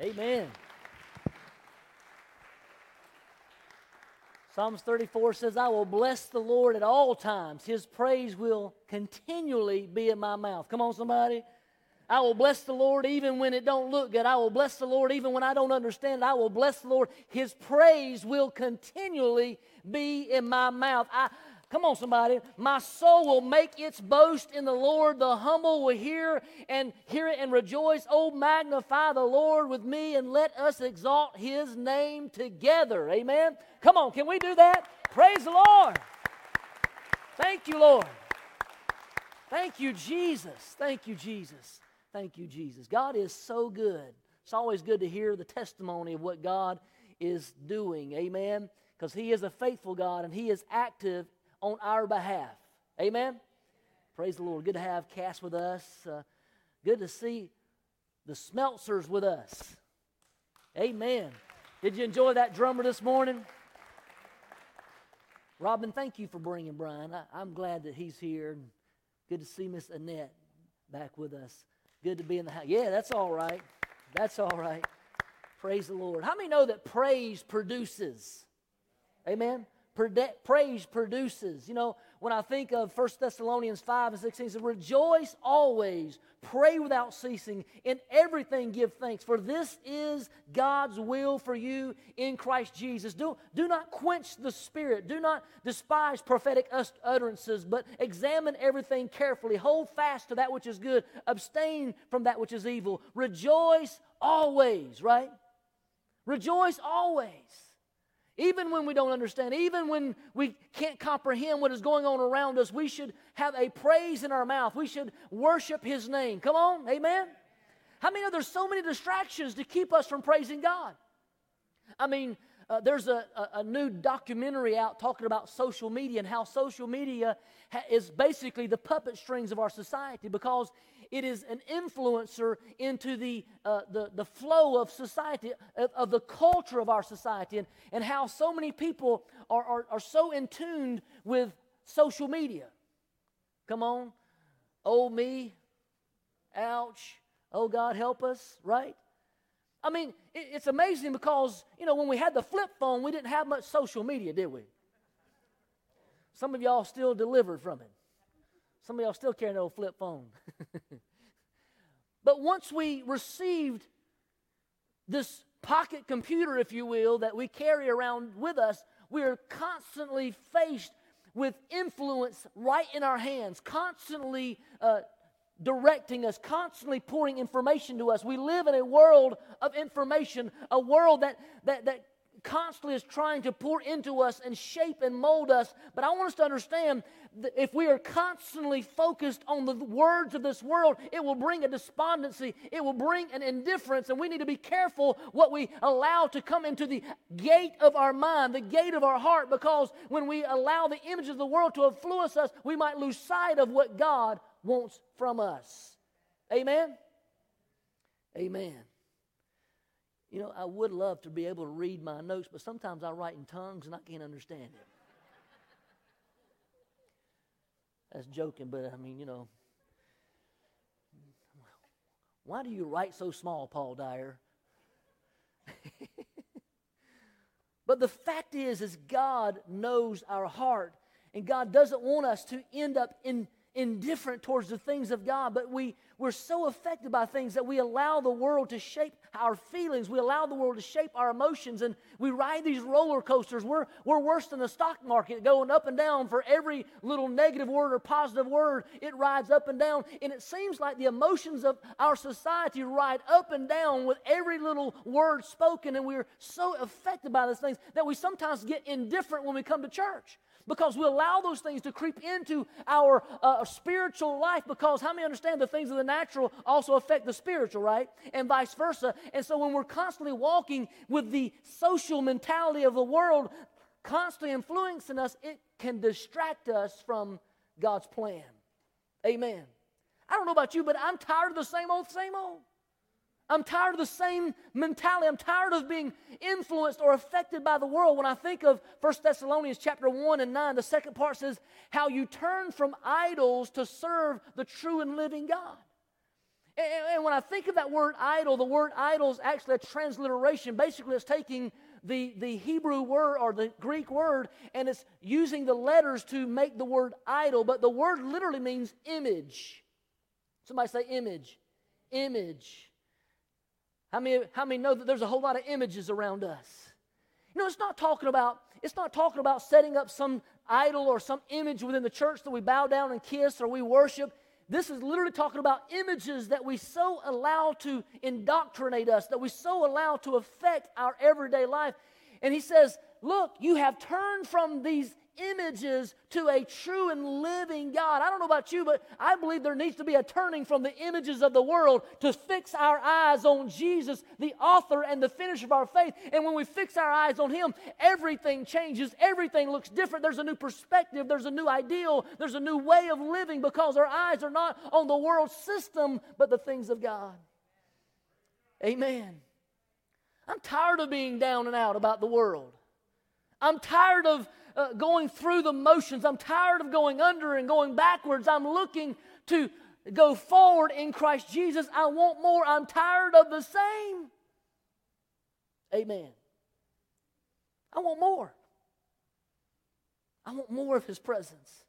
Amen. Psalms 34 says, I will bless the Lord at all times. His praise will continually be in my mouth. Come on, somebody. I will bless the Lord even when it don't look good. I will bless the Lord even when I don't understand. I will bless the Lord. His praise will continually be in my mouth. I, Come on, somebody. My soul will make its boast in the Lord. The humble will hear and hear it and rejoice. Oh, magnify the Lord with me and let us exalt his name together. Amen. Come on, can we do that? Praise the Lord. Thank you, Lord. Thank you, Jesus. Thank you, Jesus. Thank you, Jesus. God is so good. It's always good to hear the testimony of what God is doing. Amen. Because He is a faithful God and He is active on our behalf. Amen? Praise the Lord. Good to have Cass with us. Uh, good to see the Smeltzers with us. Amen. Did you enjoy that drummer this morning? Robin, thank you for bringing Brian. I, am glad that he's here. Good to see Miss Annette back with us. Good to be in the house. Yeah, that's all right. That's all right. Praise the Lord. How many know that praise produces? Amen praise produces. You know, when I think of 1 Thessalonians 5 and 16, it says, Rejoice always, pray without ceasing, in everything give thanks, for this is God's will for you in Christ Jesus. Do, do not quench the Spirit, do not despise prophetic utterances, but examine everything carefully. Hold fast to that which is good, abstain from that which is evil. Rejoice always, right? Rejoice always. Even when we don't understand, even when we can't comprehend what is going on around us, we should have a praise in our mouth. We should worship His name. Come on, amen? How many know there's so many distractions to keep us from praising God? I mean, uh, there's a, a, a, new documentary out talking about social media and how social media ha- is basically the puppet strings of our society because it is an influencer into the, uh, the, the flow of society, of, of, the culture of our society, and, and how so many people are, are, are so in tune with social media. Come on. Oh, me. Ouch. Oh, God, help us, right? I mean, it, it's amazing because, you know, when we had the flip phone, we didn't have much social media, did we? Some of y'all still delivered from it. Some of y'all still carrying an old flip phone. but once we received this pocket computer, if you will, that we carry around with us, we are constantly faced with influence right in our hands, constantly uh, directing us, constantly pouring information to us. We live in a world of information, a world that, that, that constantly is trying to pour into us and shape and mold us. But I want us to understand that if we are constantly focused on the words of this world, it will bring a despondency, it will bring an indifference, and we need to be careful what we allow to come into the gate of our mind, the gate of our heart, because when we allow the images of the world to influence us, we might lose sight of what God wants from us. Amen? Amen. You know, I would love to be able to read my notes, but sometimes I write in tongues and I can't understand it. That's joking, but I mean, you know. Why do you write so small, Paul Dyer? but the fact is, is God knows our heart, and God doesn't want us to end up in indifferent towards the things of God, but we, we're so affected by things that we allow the world to shape our feelings. We allow the world to shape our emotions, and we ride these roller coasters. We're, we're worse than the stock market, going up and down for every little negative word or positive word. It rides up and down, and it seems like the emotions of our society ride up and down with every little word spoken, and we're so affected by those things that we sometimes get indifferent when we come to church because we allow those things to creep into our uh, spiritual life because how many understand the things of the natural also affect the spiritual, right? And vice versa. And so when we're constantly walking with the social mentality of the world constantly influencing us, it can distract us from God's plan. Amen. I don't know about you, but I'm tired of the same old, same old. I'm tired of the same mentality. I'm tired of being influenced or affected by the world. When I think of 1 Thessalonians chapter 1 and 9, the second part says, How you turn from idols to serve the true and living God. And when I think of that word idol, the word idol is actually a transliteration. Basically, it's taking the, the Hebrew word or the Greek word and it's using the letters to make the word idol, but the word literally means image. Somebody say image. Image. How many, how many know that there's a whole lot of images around us? You know, it's not talking about, it's not talking about setting up some idol or some image within the church that we bow down and kiss or we worship. This is literally talking about images that we so allow to indoctrinate us, that we so allow to affect our everyday life. And he says, Look, you have turned from these images to a true and living God. I don't know about you, but I believe there needs to be a turning from the images of the world to fix our eyes on Jesus, the author and the finisher of our faith. And when we fix our eyes on Him, everything changes, everything looks different. There's a new perspective, there's a new ideal, there's a new way of living because our eyes are not on the world system, but the things of God. Amen. I'm tired of being down and out about the world. I'm tired of uh, going through the motions. I'm tired of going under and going backwards. I'm looking to go forward in Christ Jesus. I want more. I'm tired of the same. Amen. I want more. I want more of His presence.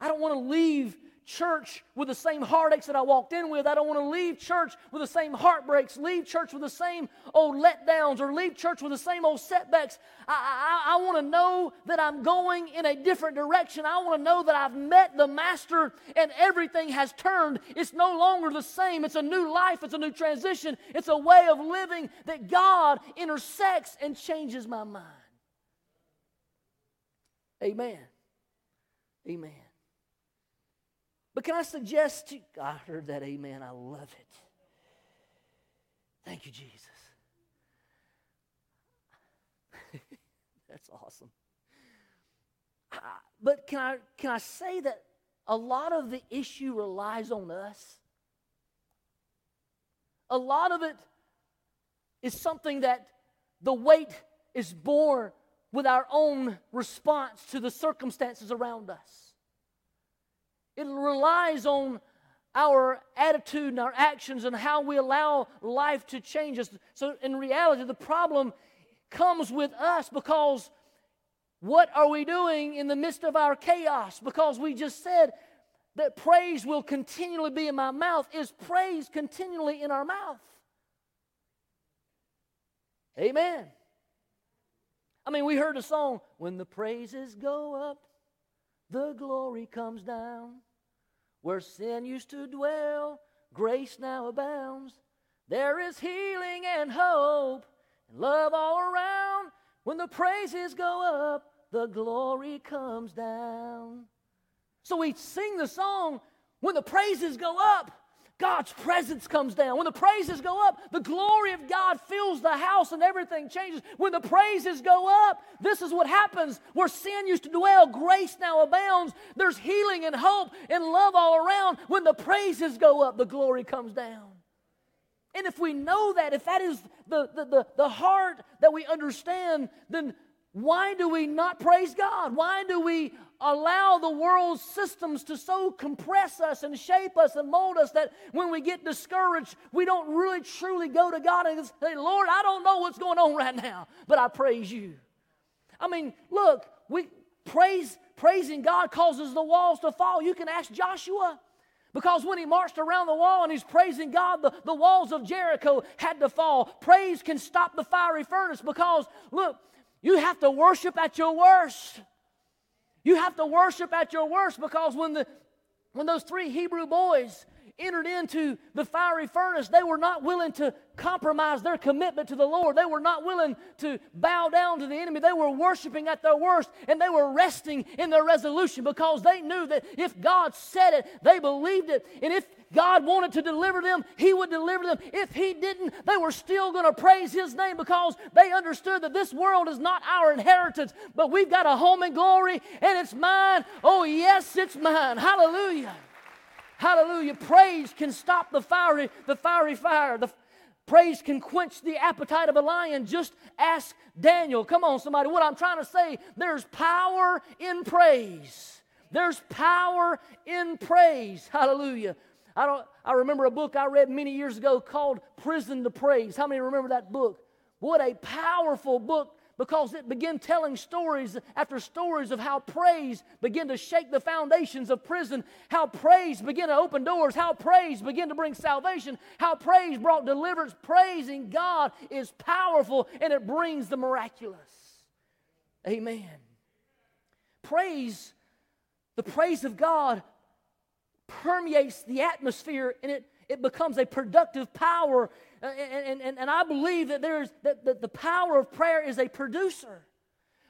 I don't want to leave church with the same heartaches that I walked in with. I don't want to leave church with the same heartbreaks, leave church with the same old letdowns, or leave church with the same old setbacks. I, I, I want to know that I'm going in a different direction. I want to know that I've met the Master and everything has turned. It's no longer the same. It's a new life, it's a new transition, it's a way of living that God intersects and changes my mind. Amen. Amen. But can I suggest to I heard that amen. I love it. Thank you, Jesus. That's awesome. but can I can I say that a lot of the issue relies on us? A lot of it is something that the weight is borne with our own response to the circumstances around us. It relies on our attitude and our actions and how we allow life to change us. So, in reality, the problem comes with us because what are we doing in the midst of our chaos? Because we just said that praise will continually be in my mouth. Is praise continually in our mouth? Amen. I mean, we heard a song, When the praises go up, the glory comes down. Where sin used to dwell, grace now abounds. There is healing and hope and love all around. When the praises go up, the glory comes down. So we sing the song when the praises go up. God's presence comes down. When the praises go up, the glory of God fills the house and everything changes. When the praises go up, this is what happens. Where sin used to dwell, grace now abounds. There's healing and hope and love all around. When the praises go up, the glory comes down. And if we know that, if that is the, the, the, the heart that we understand, then why do we not praise God? Why do we allow the world's systems to so compress us and shape us and mold us that when we get discouraged, we don't really truly go to God and say, Lord, I don't know what's going on right now, but I praise you. I mean, look, we praise praising God causes the walls to fall. You can ask Joshua. Because when he marched around the wall and he's praising God, the, the walls of Jericho had to fall. Praise can stop the fiery furnace because, look, you have to worship at your worst. You have to worship at your worst because when, the, when those three Hebrew boys entered into the fiery furnace, they were not willing to compromise their commitment to the Lord. They were not willing to bow down to the enemy. They were worshiping at their worst and they were resting in their resolution because they knew that if God said it, they believed it. And if God wanted to deliver them, He would deliver them. If He didn't, they were still going to praise His name because they understood that this world is not our inheritance, but we've got a home in glory and it's mine. Oh, yes, it's mine. Hallelujah. Hallelujah. Praise can stop the fiery, the fiery fire. The praise can quench the appetite of a lion. Just ask Daniel. Come on, somebody. What I'm trying to say, there's power in praise. There's power in praise. Hallelujah. I, don't, I remember a book I read many years ago called Prison to Praise. How many remember that book? What a powerful book because it began telling stories after stories of how praise began to shake the foundations of prison, how praise began to open doors, how praise began to bring salvation, how praise brought deliverance. Praising God is powerful and it brings the miraculous. Amen. Praise, the praise of God permeates the atmosphere and it, it becomes a productive power uh, and, and, and I believe that, there's, that, that the power of prayer is a producer.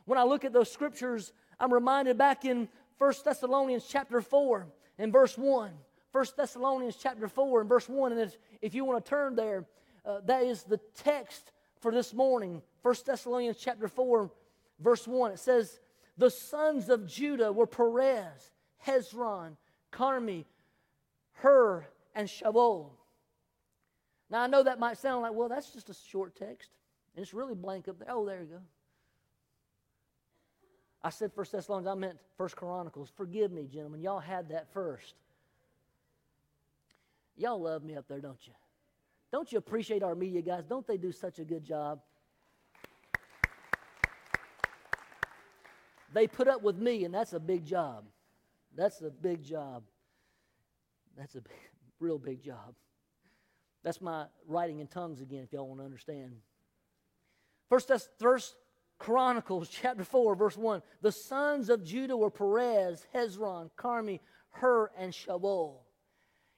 When I look at those scriptures, I'm reminded back in 1 Thessalonians chapter 4 and verse 1. 1 Thessalonians chapter 4 and verse 1. And if, if you want to turn there, uh, that is the text for this morning. 1 Thessalonians chapter 4, verse 1. It says, The sons of Judah were Perez, Hezron, Carmi, Hur, and Shavol. Now, I know that might sound like, well, that's just a short text. And it's really blank up there. Oh, there you go. I said First Thessalonians, I meant First Chronicles. Forgive me, gentlemen. Y'all had that first. Y'all love me up there, don't you? Don't you appreciate our media guys? Don't they do such a good job? They put up with me, and that's a big job. That's a big job. That's a big, real big job. That's my writing in tongues again, if y'all want to understand. First, that's First Chronicles chapter 4, verse 1. The sons of Judah were Perez, Hezron, Carmi, Hur, and Shavol.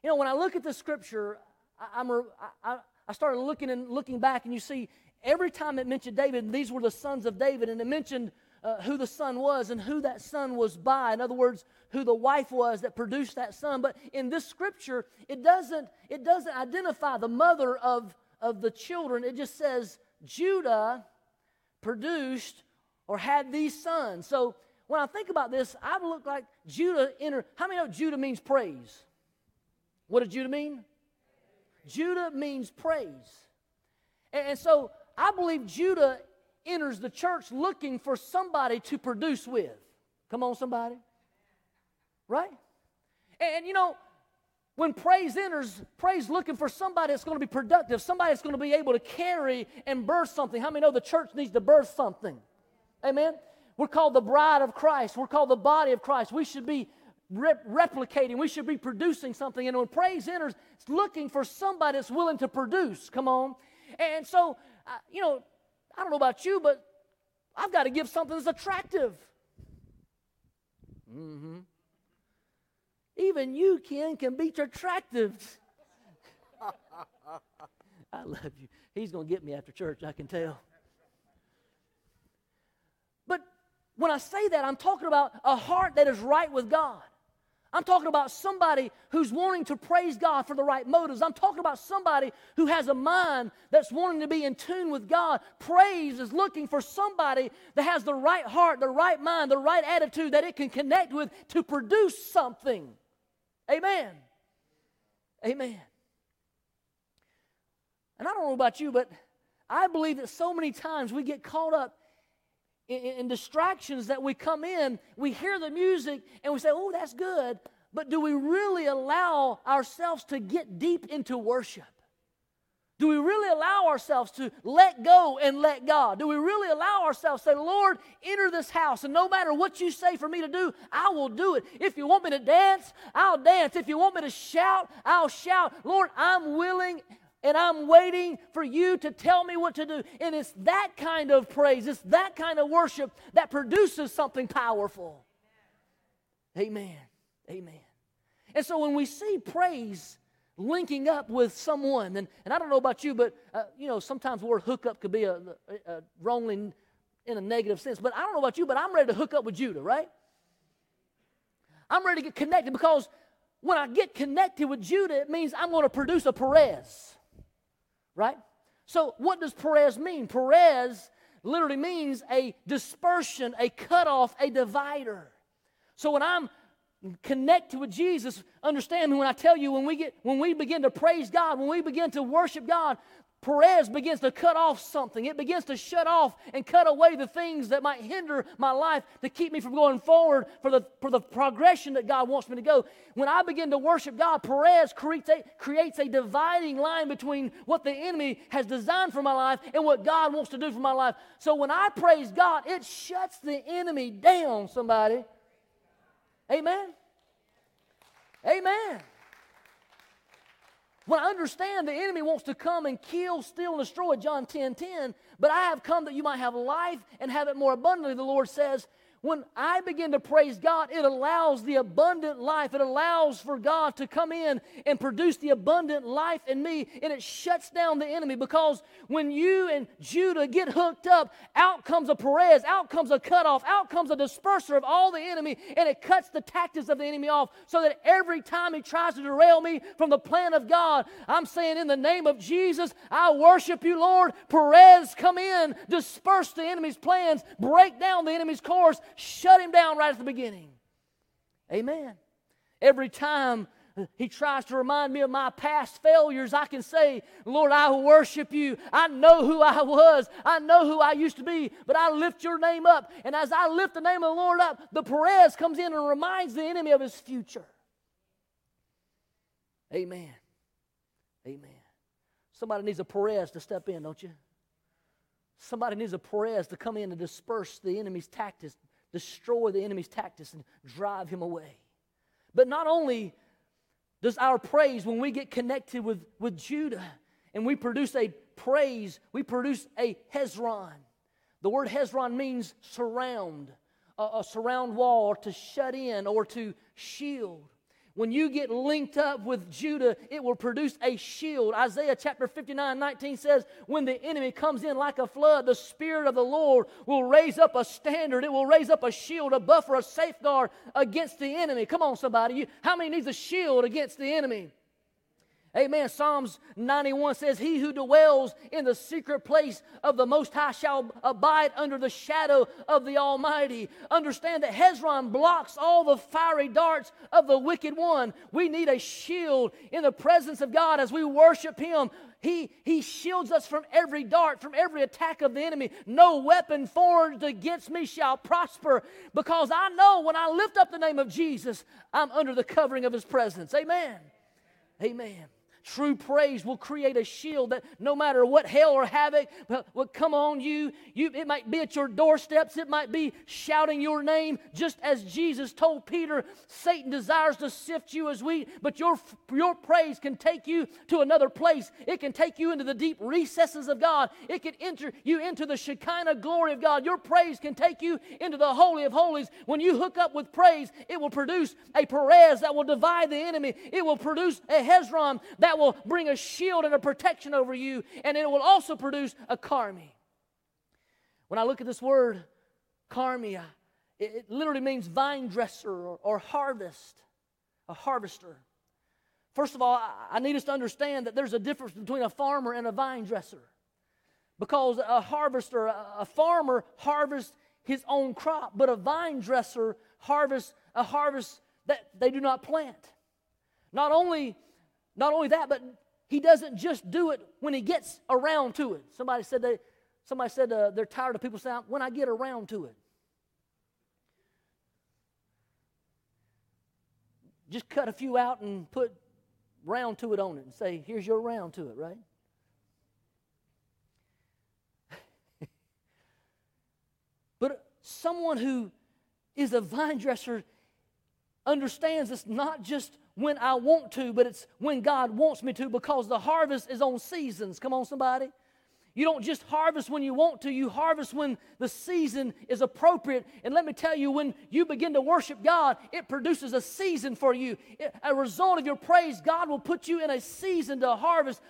You know, when I look at the scripture, I, am I, I started looking and looking back, and you see every time it mentioned David, these were the sons of David, and it mentioned uh, who the son was and who that son was by. In other words, who the wife was that produced that son. But in this scripture, it doesn't, it doesn't identify the mother of, of the children. It just says Judah produced or had these sons. So when I think about this, I look like Judah entered. How many know Judah means praise? What does Judah mean? Judah means praise. And, and so I believe Judah enters the church looking for somebody to produce with. Come on, somebody. Right? And, you know, when praise enters, praise looking for somebody that's going to be productive, somebody that's going to be able to carry and birth something. How many know the church needs to birth something? Amen? We're called the bride of Christ. We're called the body of Christ. We should be rep- replicating. We should be producing something. And when praise enters, it's looking for somebody that's willing to produce. Come on. And so, uh, you know, I don't know about you, but I've got to give something that's attractive. Mm-hmm. Even you, Ken, can be attractive. I love you. He's going to get me after church, I can tell. But when I say that, I'm talking about a heart that is right with God. I'm talking about somebody who's wanting to praise God for the right motives. I'm talking about somebody who has a mind that's wanting to be in tune with God. Praise is looking for somebody that has the right heart, the right mind, the right attitude that it can connect with to produce something. Amen. Amen. And I don't know about you, but I believe that so many times we get caught up in, in, distractions that we come in, we hear the music and we say, oh, that's good. But do we really allow ourselves to get deep into worship? Do we really allow ourselves to let go and let God? Do we really allow ourselves to say, Lord, enter this house, and no matter what you say for me to do, I will do it. If you want me to dance, I'll dance. If you want me to shout, I'll shout. Lord, I'm willing and I'm waiting for you to tell me what to do. And it's that kind of praise, it's that kind of worship that produces something powerful. Amen. Amen. And so when we see praise linking up with someone, and, and I don't know about you, but uh, you know, sometimes the word hookup could be a, a, a wrongly in a negative sense. But I don't know about you, but I'm ready to hook up with Judah, right? I'm ready to get connected because when I get connected with Judah, it means I'm going to produce a Perez right? So, what does Perez mean? Perez literally means a dispersion, a cutoff, a divider. So, when I'm connected with Jesus, understand me when I tell you when we get when we begin to praise God, when we begin to worship God, Perez begins to cut off something. It begins to shut off and cut away the things that might hinder my life to keep me from going forward for the, for the progression that God wants me to go. When I begin to worship God, Perez creates a, creates a dividing line between what the enemy has designed for my life and what God wants to do for my life. So when I praise God, it shuts the enemy down, somebody. Amen. Amen. When I understand the enemy wants to come and kill, steal, and destroy, John 10 10, but I have come that you might have life and have it more abundantly, the Lord says, when I begin to praise God, it allows the abundant life. It allows for God to come in and produce the abundant life in me, and it shuts down the enemy because when you and Judah get hooked up, out comes a Perez, out comes a cutoff, out comes a disperser of all the enemy, and it cuts the tactics of the enemy off so that every time he tries to derail me from the plan of God, I'm saying, In the name of Jesus, I worship you, Lord. Perez, come in, disperse the enemy's plans, break down the enemy's course, shut him down right at the beginning. Amen. Every time he tries to remind me of my past failures, I can say, Lord, I worship you. I know who I was. I know who I used to be, but I lift your name up. And as I lift the name of the Lord up, the Perez comes in and reminds the enemy of his future. Amen. Amen. Somebody needs a Perez to step in, don't you? Somebody needs a Perez to come in and disperse the enemy's tactics, destroy the enemy's tactics and drive him away. But not only does our praise, when we get connected with, with Judah and we produce a praise, we produce a Hezron. The word Hezron means surround, a, a surround wall, or to shut in, or to shield. When you get linked up with Judah, it will produce a shield. Isaiah chapter 59 19 says, When the enemy comes in like a flood, the Spirit of the Lord will raise up a standard. It will raise up a shield, a buffer, a safeguard against the enemy. Come on, somebody. You, how many needs a shield against the enemy? Amen. Psalms 91 says, He who dwells in the secret place of the Most High shall abide under the shadow of the Almighty. Understand that Hezron blocks all the fiery darts of the wicked one. We need a shield in the presence of God as we worship Him. He, he shields us from every dart, from every attack of the enemy. No weapon forged against me shall prosper because I know when I lift up the name of Jesus, I'm under the covering of His presence. Amen. Amen. True praise will create a shield that no matter what hell or havoc will come on you, you, it might be at your doorsteps, it might be shouting your name, just as Jesus told Peter, Satan desires to sift you as wheat, but your, your praise can take you to another place. It can take you into the deep recesses of God. It can enter you into the Shekinah glory of God. Your praise can take you into the Holy of Holies. When you hook up with praise, it will produce a Perez that will divide the enemy. It will produce a Hezron that will bring a shield and a protection over you, and it will also produce a Carmi. When I look at this word, Carmi, it, it literally means vine dresser or, or harvest, a harvester. First of all, I need us to understand that there's a difference between a farmer and a vine dresser. Because a harvester, a farmer harvests his own crop, but a vine dresser harvests a harvest that they do not plant. Not only not only that, but he doesn't just do it when he gets around to it. Somebody said they, somebody said uh, they're tired of people saying, "When I get around to it." Just cut a few out and put round to it on it and say, "Here's your round to it," right? but someone who is a vine dresser understands it's not just when I want to, but it's when God wants me to because the harvest is on seasons. Come on, somebody. You don't just harvest when you want to, you harvest when the season is appropriate. And let me tell you, when you begin to worship God, it produces a season for you. a result of your praise, God will put you in a season to harvest.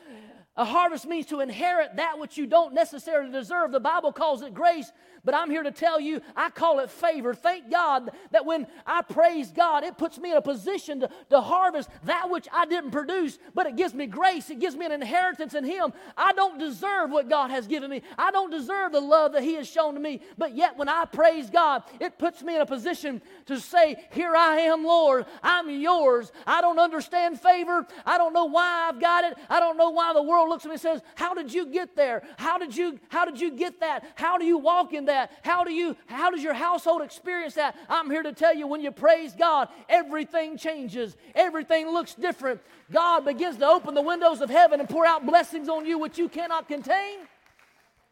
A harvest means to inherit that which you don't necessarily deserve. The Bible calls it grace, but I'm here to tell you, I call it favor. Thank God that when I praise God, it puts me in a position to, to harvest that which I didn't produce, but it gives me grace. It gives me an inheritance in Him. I don't deserve what God has given me, I don't deserve the love that He has shown to me, but yet when I praise God, it puts me in a position to say, Here I am, Lord, I'm yours. I don't understand favor. I don't know why I've got it. I don't know why the world Paul looks at me and says, How did you get there? How did you, how did you get that? How do you walk in that? How do you, how does your household experience that? I'm here to tell you when you praise God, everything changes. Everything looks different. God begins to open the windows of heaven and pour out blessings on you which you cannot contain.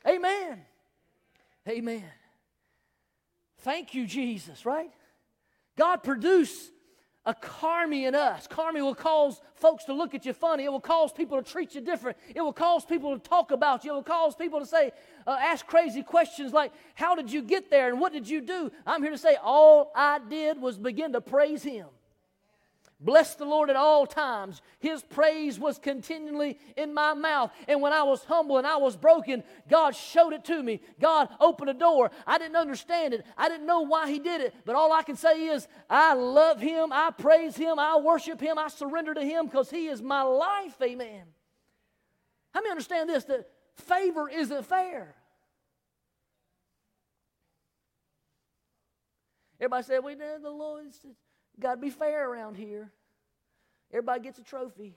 Amen. Amen. Thank you, Jesus, right? God produced a Carmi in us. Carmi will cause folks to look at you funny. It will cause people to treat you different. It will cause people to talk about you. It will cause people to say, uh, ask crazy questions like, How did you get there and what did you do? I'm here to say, All I did was begin to praise Him. Bless the Lord at all times. His praise was continually in my mouth. And when I was humble and I was broken, God showed it to me. God opened a door. I didn't understand it. I didn't know why He did it. But all I can say is, I love Him. I praise Him. I worship Him. I surrender to Him because He is my life. Amen. How many understand this? That favor isn't fair. Everybody said, We well, the Lord Got to be fair around here. Everybody gets a trophy.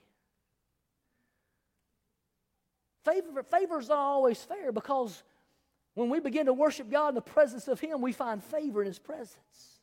Favor, favor's not always fair because when we begin to worship God in the presence of Him, we find favor in His presence.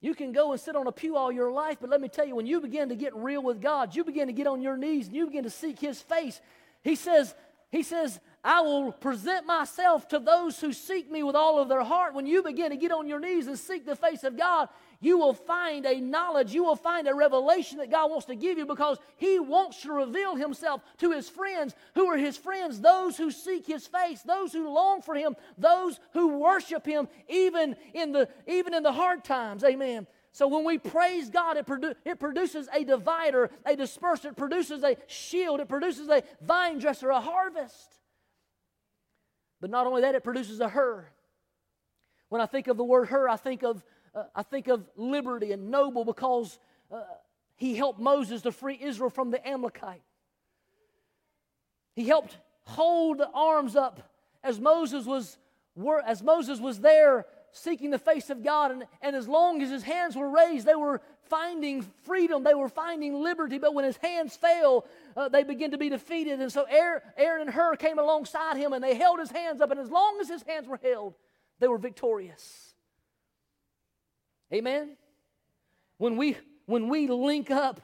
You can go and sit on a pew all your life, but let me tell you, when you begin to get real with God, you begin to get on your knees and you begin to seek His face. He says, He says, I will present myself to those who seek me with all of their heart. When you begin to get on your knees and seek the face of God, you will find a knowledge, you will find a revelation that God wants to give you because He wants to reveal Himself to His friends. Who are His friends? Those who seek His face, those who long for Him, those who worship Him even in the, even in the hard times. Amen. So when we praise God, it, produ- it, produces a divider, a disperser, it produces a shield, it produces a vine dresser, a harvest. But not only that, it produces a Hur. When I think of the word Hur, I think of, uh, I think of liberty and noble because uh, he helped Moses to free Israel from the Amalekite. He helped hold the arms up as Moses was, were, as Moses was there seeking the face of God. And, and as long as his hands were raised, they were finding freedom, they were finding liberty. But when his hands fell, uh, they began to be defeated. And so Aaron, Aaron and Hur came alongside him and they held his hands up. And as long as his hands were held, they were victorious. Amen? When we, when we link up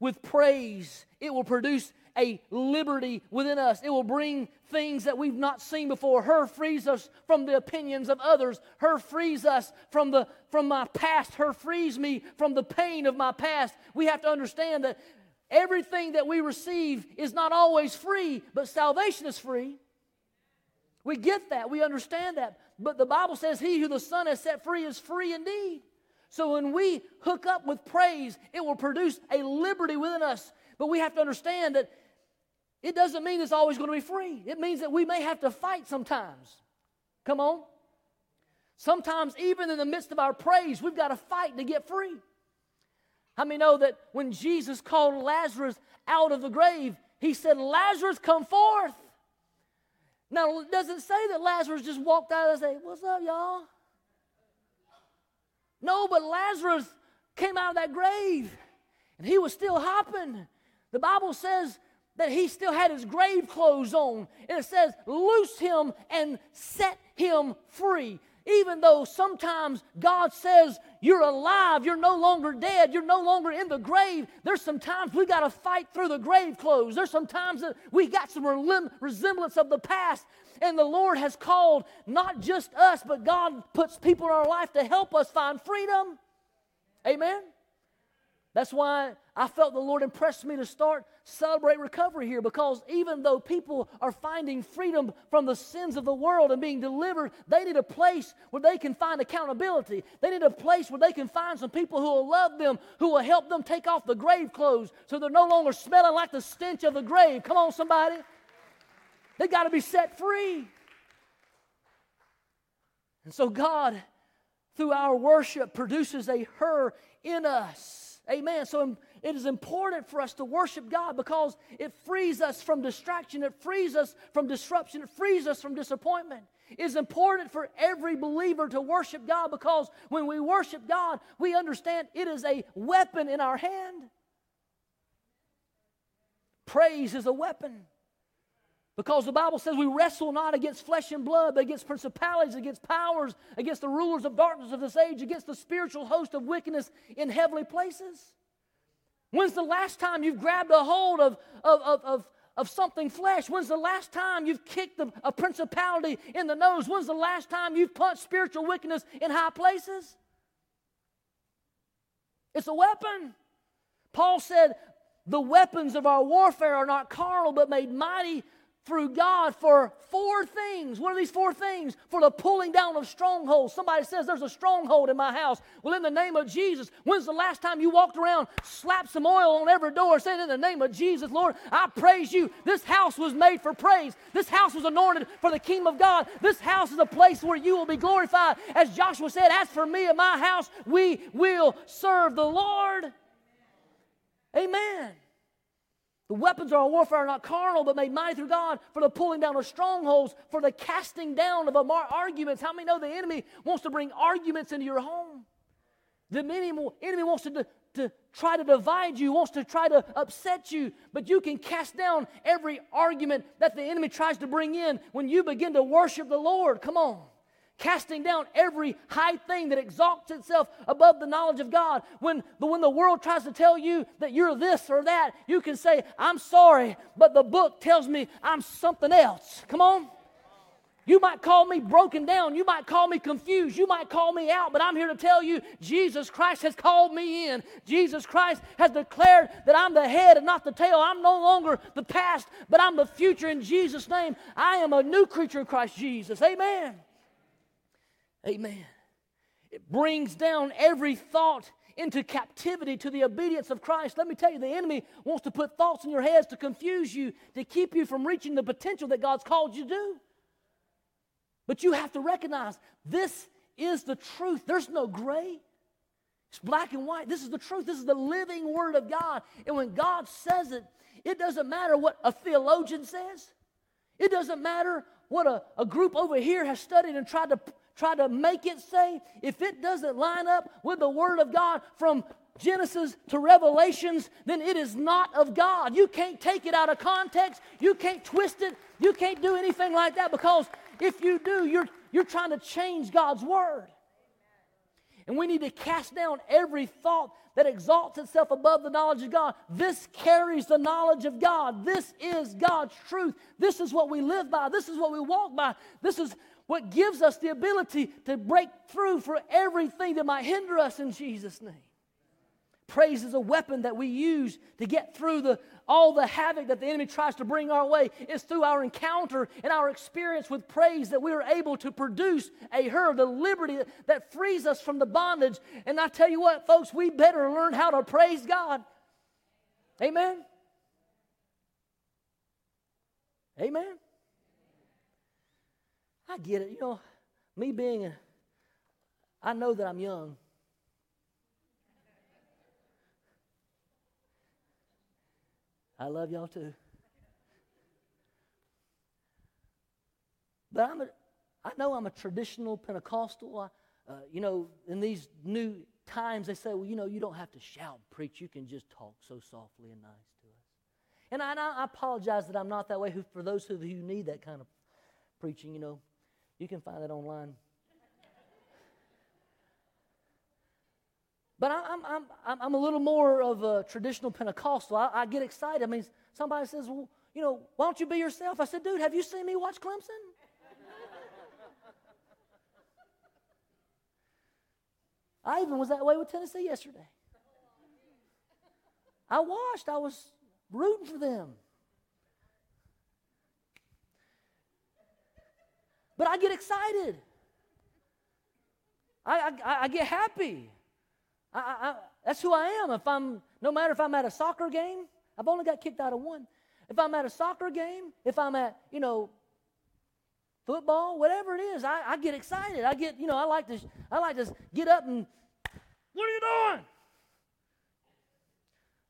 with praise, it will produce a liberty within us. It will bring things that we've not seen before. Hur frees us from the opinions of others. Hur frees us from the from my past. Hur frees me from the pain of my past. We have to understand that everything that we receive is not always free, but salvation is free. We get that. We understand that. But the Bible says, He who the Son has set free is free indeed. So when we hook up with praise, it will produce a liberty within us. But we have to understand that it doesn't mean it's always going to be free. It means that we may have to fight sometimes. Come on. Sometimes, even in the midst of our praise, we've got to fight to get free. How many know that when Jesus called Lazarus out of the grave, he said, Lazarus, come forth. Now, it doesn't say that Lazarus just walked out and said, What's up, y'all? No, but Lazarus came out of that grave and he was still hopping. The Bible says that he still had his grave clothes on. And it says, loose him and set him free. Even though sometimes God says you're alive, you're no longer dead, you're no longer in the grave, there's some times we got to fight through the grave clothes. There's some times that we got some resemblance of the past. And the Lord has called not just us, but God puts people in our life to help us find freedom. Amen. That's why I felt the Lord impressed me to start Celebrate Recovery here because even though people are finding freedom from the sins of the world and being delivered, they need a place where they can find accountability. They need a place where they can find some people who will love them, who will help them take off the grave clothes so they're no longer smelling like the stench of the grave. Come on, somebody. They got to be set free. And so God, through our worship, produces a Hur in us Amen. So it is important for us to worship God because it frees us from distraction, it frees us from disruption, it frees us from disappointment. It's important for every believer to worship God because when we worship God, we understand it is a weapon in our hand. Praise is a weapon. Because the Bible says we wrestle not against flesh and blood, but against principalities, against powers, against the rulers of darkness of this age, against the spiritual host of wickedness in heavenly places. When's the last time you've grabbed a hold of, of, of, of, of something flesh? When's the last time you've kicked a, a principality in the nose? When's the last time you've punched spiritual wickedness in high places? It's a weapon. Paul said, The weapons of our warfare are not carnal, but made mighty through God for four things. What are these four things? For the pulling down of strongholds. Somebody says there's a stronghold in my house. Well, in the name of Jesus, when's the last time you walked around, slapped some oil on every door, saying, In the name of Jesus, Lord, I praise you. This house was made for praise. This house was anointed for the kingdom of God. This house is a place where you will be glorified. As Joshua said, As for me and my house, we will serve the Lord. Amen. The weapons of our warfare are not carnal, but made mighty through God for the pulling down of strongholds, for the casting down of arguments. How many know the enemy wants to bring arguments into your home? The enemy, wants to, to try to divide you, wants to try to upset you, but you can cast down every argument that the enemy tries to bring in when you begin to worship the Lord. Come on casting down every high thing that exalts itself above the knowledge of God. When the, when the world tries to tell you that you're this or that, you can say, I'm sorry, but the book tells me I'm something else. Come on. You might call me broken down. You might call me confused. You might call me out, but I'm here to tell you Jesus Christ has called me in. Jesus Christ has declared that I'm the head and not the tail. I'm no longer the past, but I'm the future in Jesus' name. I am a new creature in Christ Jesus. Amen. Amen. It brings down every thought into captivity to the obedience of Christ. Let me tell you, the enemy wants to put thoughts in your heads to confuse you, to keep you from reaching the potential that God's called you to do. But you have to recognize this is the truth. There's no gray. It's black and white. This is the truth. This is the living Word of God. And when God says it, it doesn't matter what a theologian says. It doesn't matter what a, a group over here has studied and tried to try to make it say, if it doesn't line up with the Word of God from Genesis to Revelations, then it is not of God. You can't take it out of context. You can't twist it. You can't do anything like that because if you do, you're, you're trying to change God's Word. And we need to cast down every thought that exalts itself above the knowledge of God. This carries the knowledge of God. This is God's truth. This is what we live by. This is what we walk by. This is what gives us the ability to break through for everything that might hinder us in Jesus' name. Praise is a weapon that we use to get through the, all the havoc that the enemy tries to bring our way. It's through our encounter and our experience with praise that we are able to produce a Hur, the liberty that, frees us from the bondage. And I tell you what, folks, we better learn how to praise God. Amen. Amen. I get it. You know, me being, a, I know that I'm young. I love y'all too. But I'm a, I know I'm a traditional Pentecostal. I, uh, you know, in these new times, they say, well, you know, you don't have to shout preach. You can just talk so softly and nice to us. And I, and I apologize that I'm not that way Who, for those of you who need that kind of preaching, you know. You can find it online. But I'm, I'm, I'm, I'm a little more of a traditional Pentecostal. I, I get excited. I mean, somebody says, well, you know, why don't you be yourself? I said, dude, have you seen me watch Clemson? I even was that way with Tennessee yesterday. I watched, I was rooting for them. But I get excited. I, I, I get happy. I, I, that's who I am. If I'm, no matter if I'm at a soccer game, I've only got kicked out of one. If I'm at a soccer game, if I'm at, you know, football, whatever it is, I, I get excited. I get, you know, I like to, I like to get up and, what are you doing?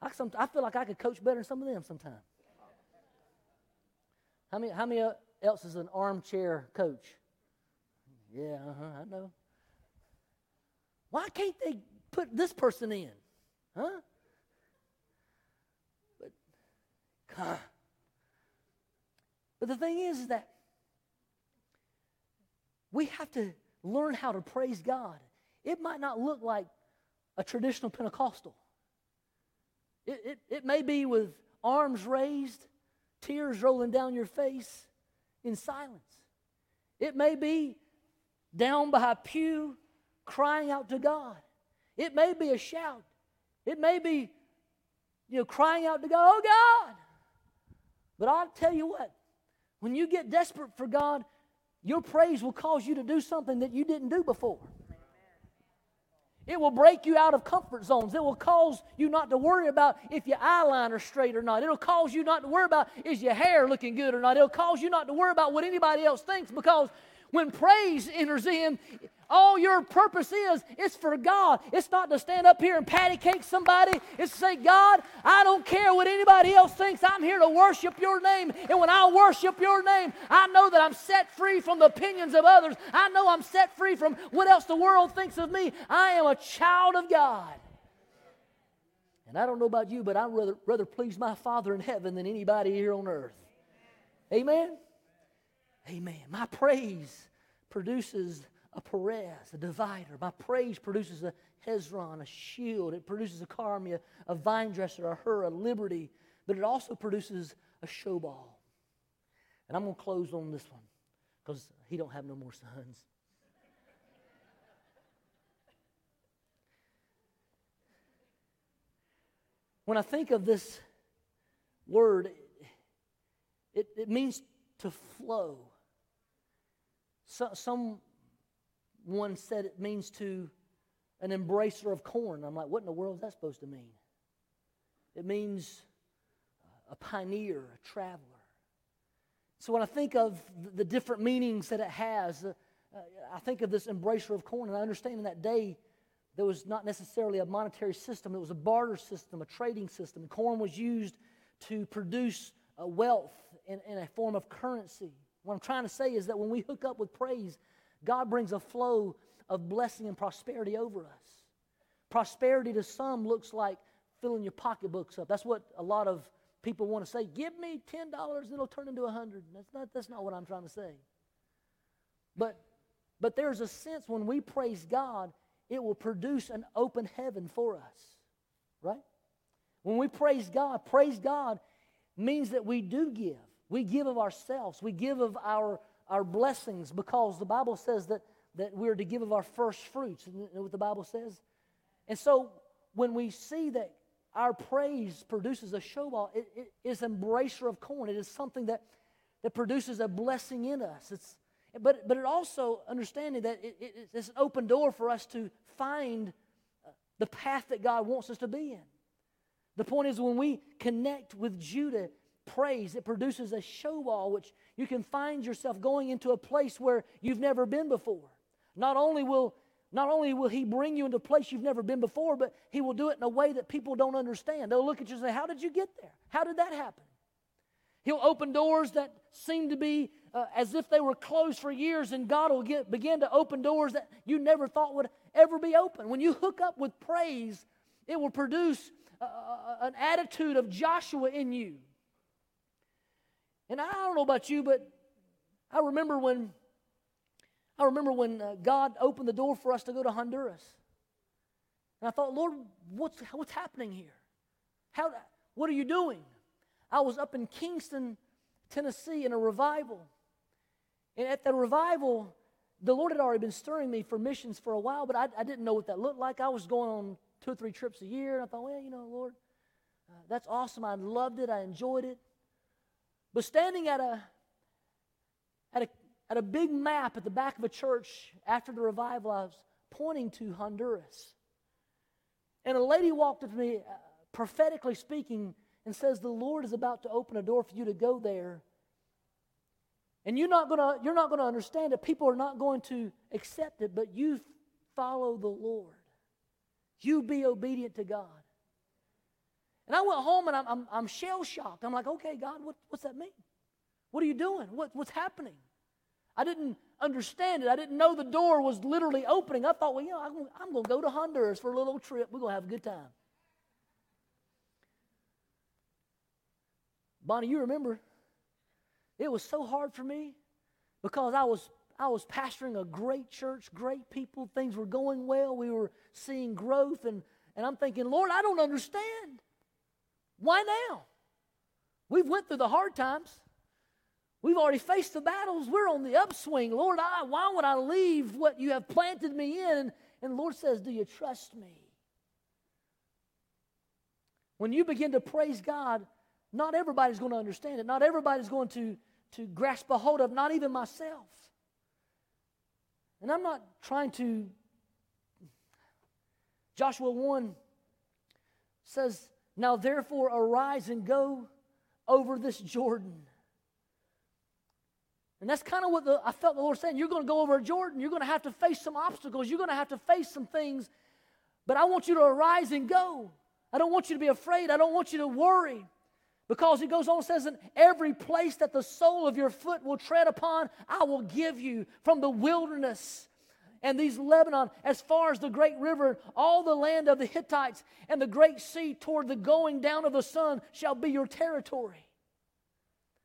I, some, I feel like I could coach better than some of them sometimes. How many, how many uh, else is an armchair coach? Yeah, uh-huh, I know. Why can't they put this person in? Huh? But But the thing is, is that we have to learn how to praise God. It might not look like a traditional Pentecostal. It, it, it may be with arms raised, tears rolling down your face in silence. It may be down by a pew crying out to God. It may be a shout. It may be, you know, crying out to God, oh God. But I'll tell you what, when you get desperate for God, your praise will cause you to do something that you didn't do before. It will break you out of comfort zones. It will cause you not to worry about if your eyeliner eyeliner's straight or not. It'll cause you not to worry about is your hair looking good or not. It'll cause you not to worry about what anybody else thinks because when praise enters in, all your purpose is, it's for God. It's not to stand up here and patty cake somebody. It's to say, God, I don't care what anybody else thinks. I'm here to worship your name. And when I worship your name, I know that I'm set free from the opinions of others. I know I'm set free from what else the world thinks of me. I am a child of God. And I don't know about you, but I'd rather, rather please my Father in heaven than anybody here on earth. Amen? Amen. My praise produces a Perez, a divider. My praise produces a Hezron, a shield. It produces a Carmi, a, vine dresser, a Hur, a liberty. But it also produces a Shobal. And I'm going to close on this one because he don't have no more sons. When I think of this word, it, it means to flow. So, someone said it means to an embracer of corn. I'm like, what in the world is that supposed to mean? It means a pioneer, a traveler. So when I think of the different meanings that it has, uh, I think of this embracer of corn, and I understand in that day there was not necessarily a monetary system, it was a barter system, a trading system. Corn was used to produce uh, wealth in a form of currency. What I'm trying to say is that when we hook up with praise, God brings a flow of blessing and prosperity over us. Prosperity to some looks like filling your pocketbooks up. That's what a lot of people want to say. Give me ten dollars, it'll turn into a hundred. That's not that's not what I'm trying to say. But but there's a sense when we praise God, it will produce an open heaven for us. Right? When we praise God, praise God means that we do give. We give of ourselves, we give of our, our blessings because the Bible says that, that we're to give of our first fruits. Isn't that what the Bible says? And so when we see that our praise produces a Shobal, it, it is embracer of corn. It is something that, that produces a blessing in us. It's, but, but it also, understanding that it, it, it's an open door for us to find uh, the path that God wants us to be in. The point is, when we connect with Judah, praise, it produces a Shobal, which you can find yourself going into a place where you've never been before. Not only will not only will he bring you into a place you've never been before, but he will do it in a way that people don't understand. They'll look at you and say, How did you get there? How did that happen? He'll open doors that seem to be uh, as if they were closed for years, and God will get, begin to open doors that you never thought would ever be open. When you hook up with praise, it will produce uh, an attitude of Joshua in you. And I don't know about you, but I remember when I remember when uh, God opened the door for us to go to Honduras. And I thought, Lord, what's, what's happening here? How, what are you doing? I was up in Kingston, Tennessee in a revival. And at the revival, the Lord had already been stirring me for missions for a while, but I, I didn't know what that looked like. I was going on two or three trips a year, and I thought, well, you know, Lord, uh, that's awesome. I loved it. I enjoyed it. But standing at a, at, a, at a big map at the back of a church after the revival, I was pointing to Honduras. And a lady walked up to me, uh, prophetically speaking, and says, The Lord is about to open a door for you to go there. And you're not gonna, you're not gonna understand it. People are not going to accept it, but you follow the Lord. You be obedient to God. And I went home and I'm, I'm, I'm shell shocked. I'm like, okay, God, what, what's that mean? What are you doing? What, what's happening? I didn't understand it. I didn't know the door was literally opening. I thought, well, you know, I'm, I'm going to go to Honduras for a little trip. We're going to have a good time. Bonnie, you remember? It was so hard for me because I was I was pastoring a great church, great people, things were going well, we were seeing growth, and, and I'm thinking, Lord, I don't understand. Why now? We've went through the hard times. We've already faced the battles. We're on the upswing. Lord, I, why would I leave what you have planted me in? And, Lord says, Do you trust me? When you begin to praise God, not everybody's going to understand it. Not everybody's going to, to grasp a hold of, not even myself. And I'm not trying to. Joshua 1 says, Now therefore arise and go over this Jordan. And that's kind of what the, I felt the Lord saying. You're going to go over Jordan. You're going to have to face some obstacles. You're going to have to face some things. But I want you to arise and go. I don't want you to be afraid. I don't want you to worry. Because he goes on and says, In every place that the sole of your foot will tread upon, I will give you from the wilderness and these Lebanon, as far as the great river, all the land of the Hittites and the great sea toward the going down of the sun shall be your territory.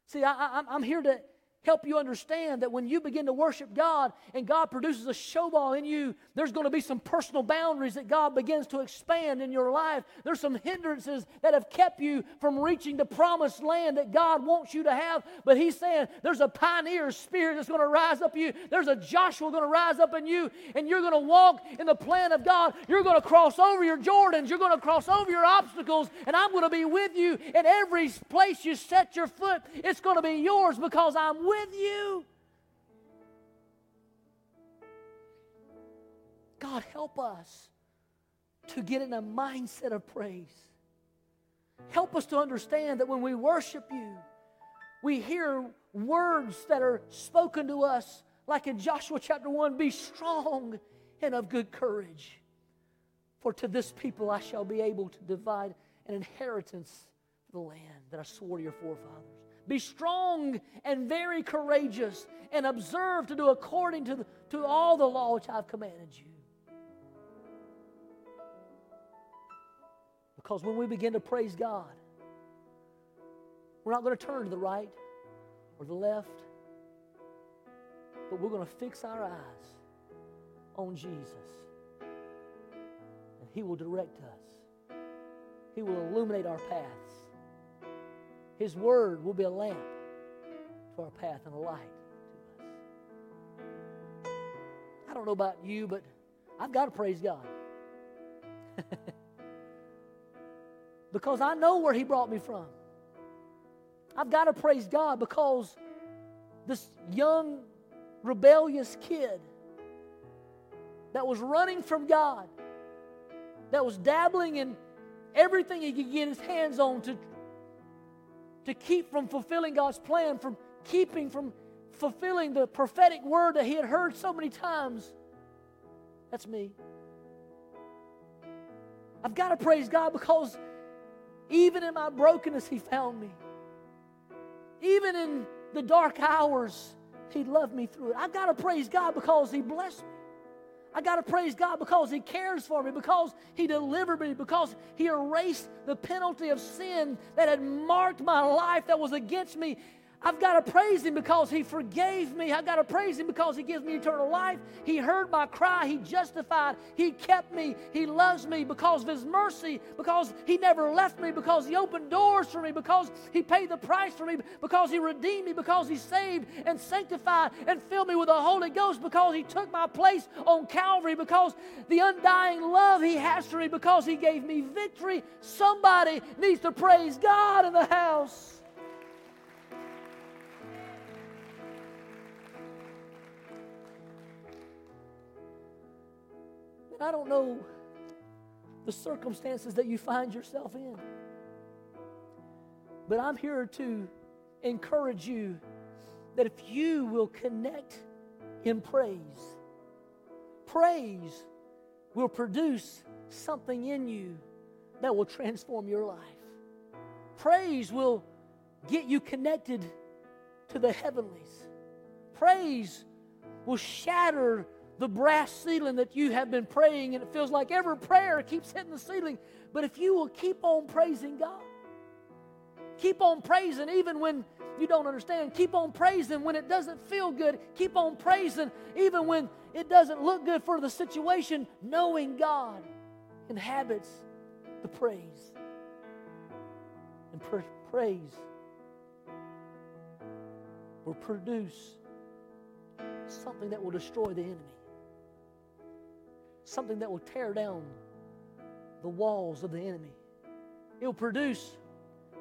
See, I, am here to help you understand that when you begin to worship God and God produces a Shobal in you, there's going to be some personal boundaries that God begins to expand in your life. There's some hindrances that have kept you from reaching the promised land that God wants you to have. But He's saying there's a pioneer spirit that's going to rise up in you. There's a Joshua going to rise up in you, and you're going to walk in the plan of God. You're going to cross over your Jordans. You're going to cross over your obstacles, and I'm going to be with you in every place you set your foot. It's going to be yours because I'm with you. God, help us to get in a mindset of praise. Help us to understand that when we worship you, we hear words that are spoken to us, like in Joshua chapter 1 be strong and of good courage. For to this people I shall be able to divide an inheritance of the land that I swore to your forefathers. Be strong and very courageous, and observe to do according to, the, to all the law which I've commanded you. Because when we begin to praise God, we're not going to turn to the right or the left, but we're going to fix our eyes on Jesus. And He will direct us, He will illuminate our paths. His word will be a lamp to our path and a light to us. I don't know about you, but I've got to praise God. because I know where He brought me from. I've got to praise God because this young, rebellious kid that was running from God, that was dabbling in everything he could get his hands on to to keep from fulfilling God's plan, from keeping from fulfilling the prophetic word that he had heard so many times. That's me. I've got to praise God because even in my brokenness, He found me. Even in the dark hours, He loved me through it. I've got to praise God because He blessed me. I got to praise God because He cares for me, because He delivered me, because He erased the penalty of sin that had marked my life that was against me. I've got to praise Him because He forgave me. I've got to praise Him because He gives me eternal life. He heard my cry. He justified. He kept me. He loves me because of His mercy, because He never left me, because He opened doors for me, because He paid the price for me, because He redeemed me, because He saved and sanctified and filled me with the Holy Ghost, because He took my place on Calvary, because the undying love He has for me, because He gave me victory. Somebody needs to praise God in the house. I don't know the circumstances that you find yourself in. But I'm here to encourage you that if you will connect in praise, praise will produce something in you that will transform your life. Praise will get you connected to the heavenlies. Praise will shatter the brass ceiling that you have been praying, and it feels like every prayer keeps hitting the ceiling. But if you will keep on praising God, Keep on praising even when you don't understand. Keep on praising when it doesn't feel good. Keep on praising even when it doesn't look good for the situation, knowing God inhabits the praise. And pr- praise will produce something that will destroy the enemy, something that will tear down the walls of the enemy. It will produce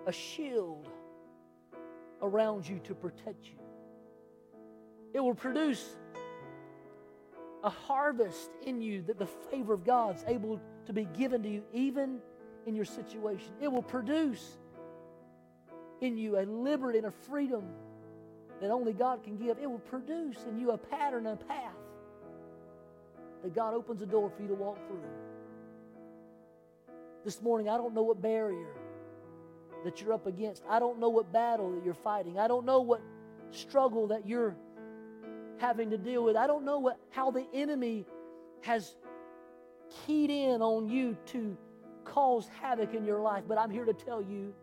a shield around you to protect you. It will produce a harvest in you that the favor of God's able to be given to you even in your situation. It will produce in you a liberty and a freedom that only God can give. It will produce in you a pattern, a path that God opens a door for you to walk through. This morning, I don't know what barrier that you're up against. I don't know what battle that you're fighting. I don't know what struggle that you're having to deal with. I don't know what, how the enemy has keyed in on you to cause havoc in your life, but I'm here to tell you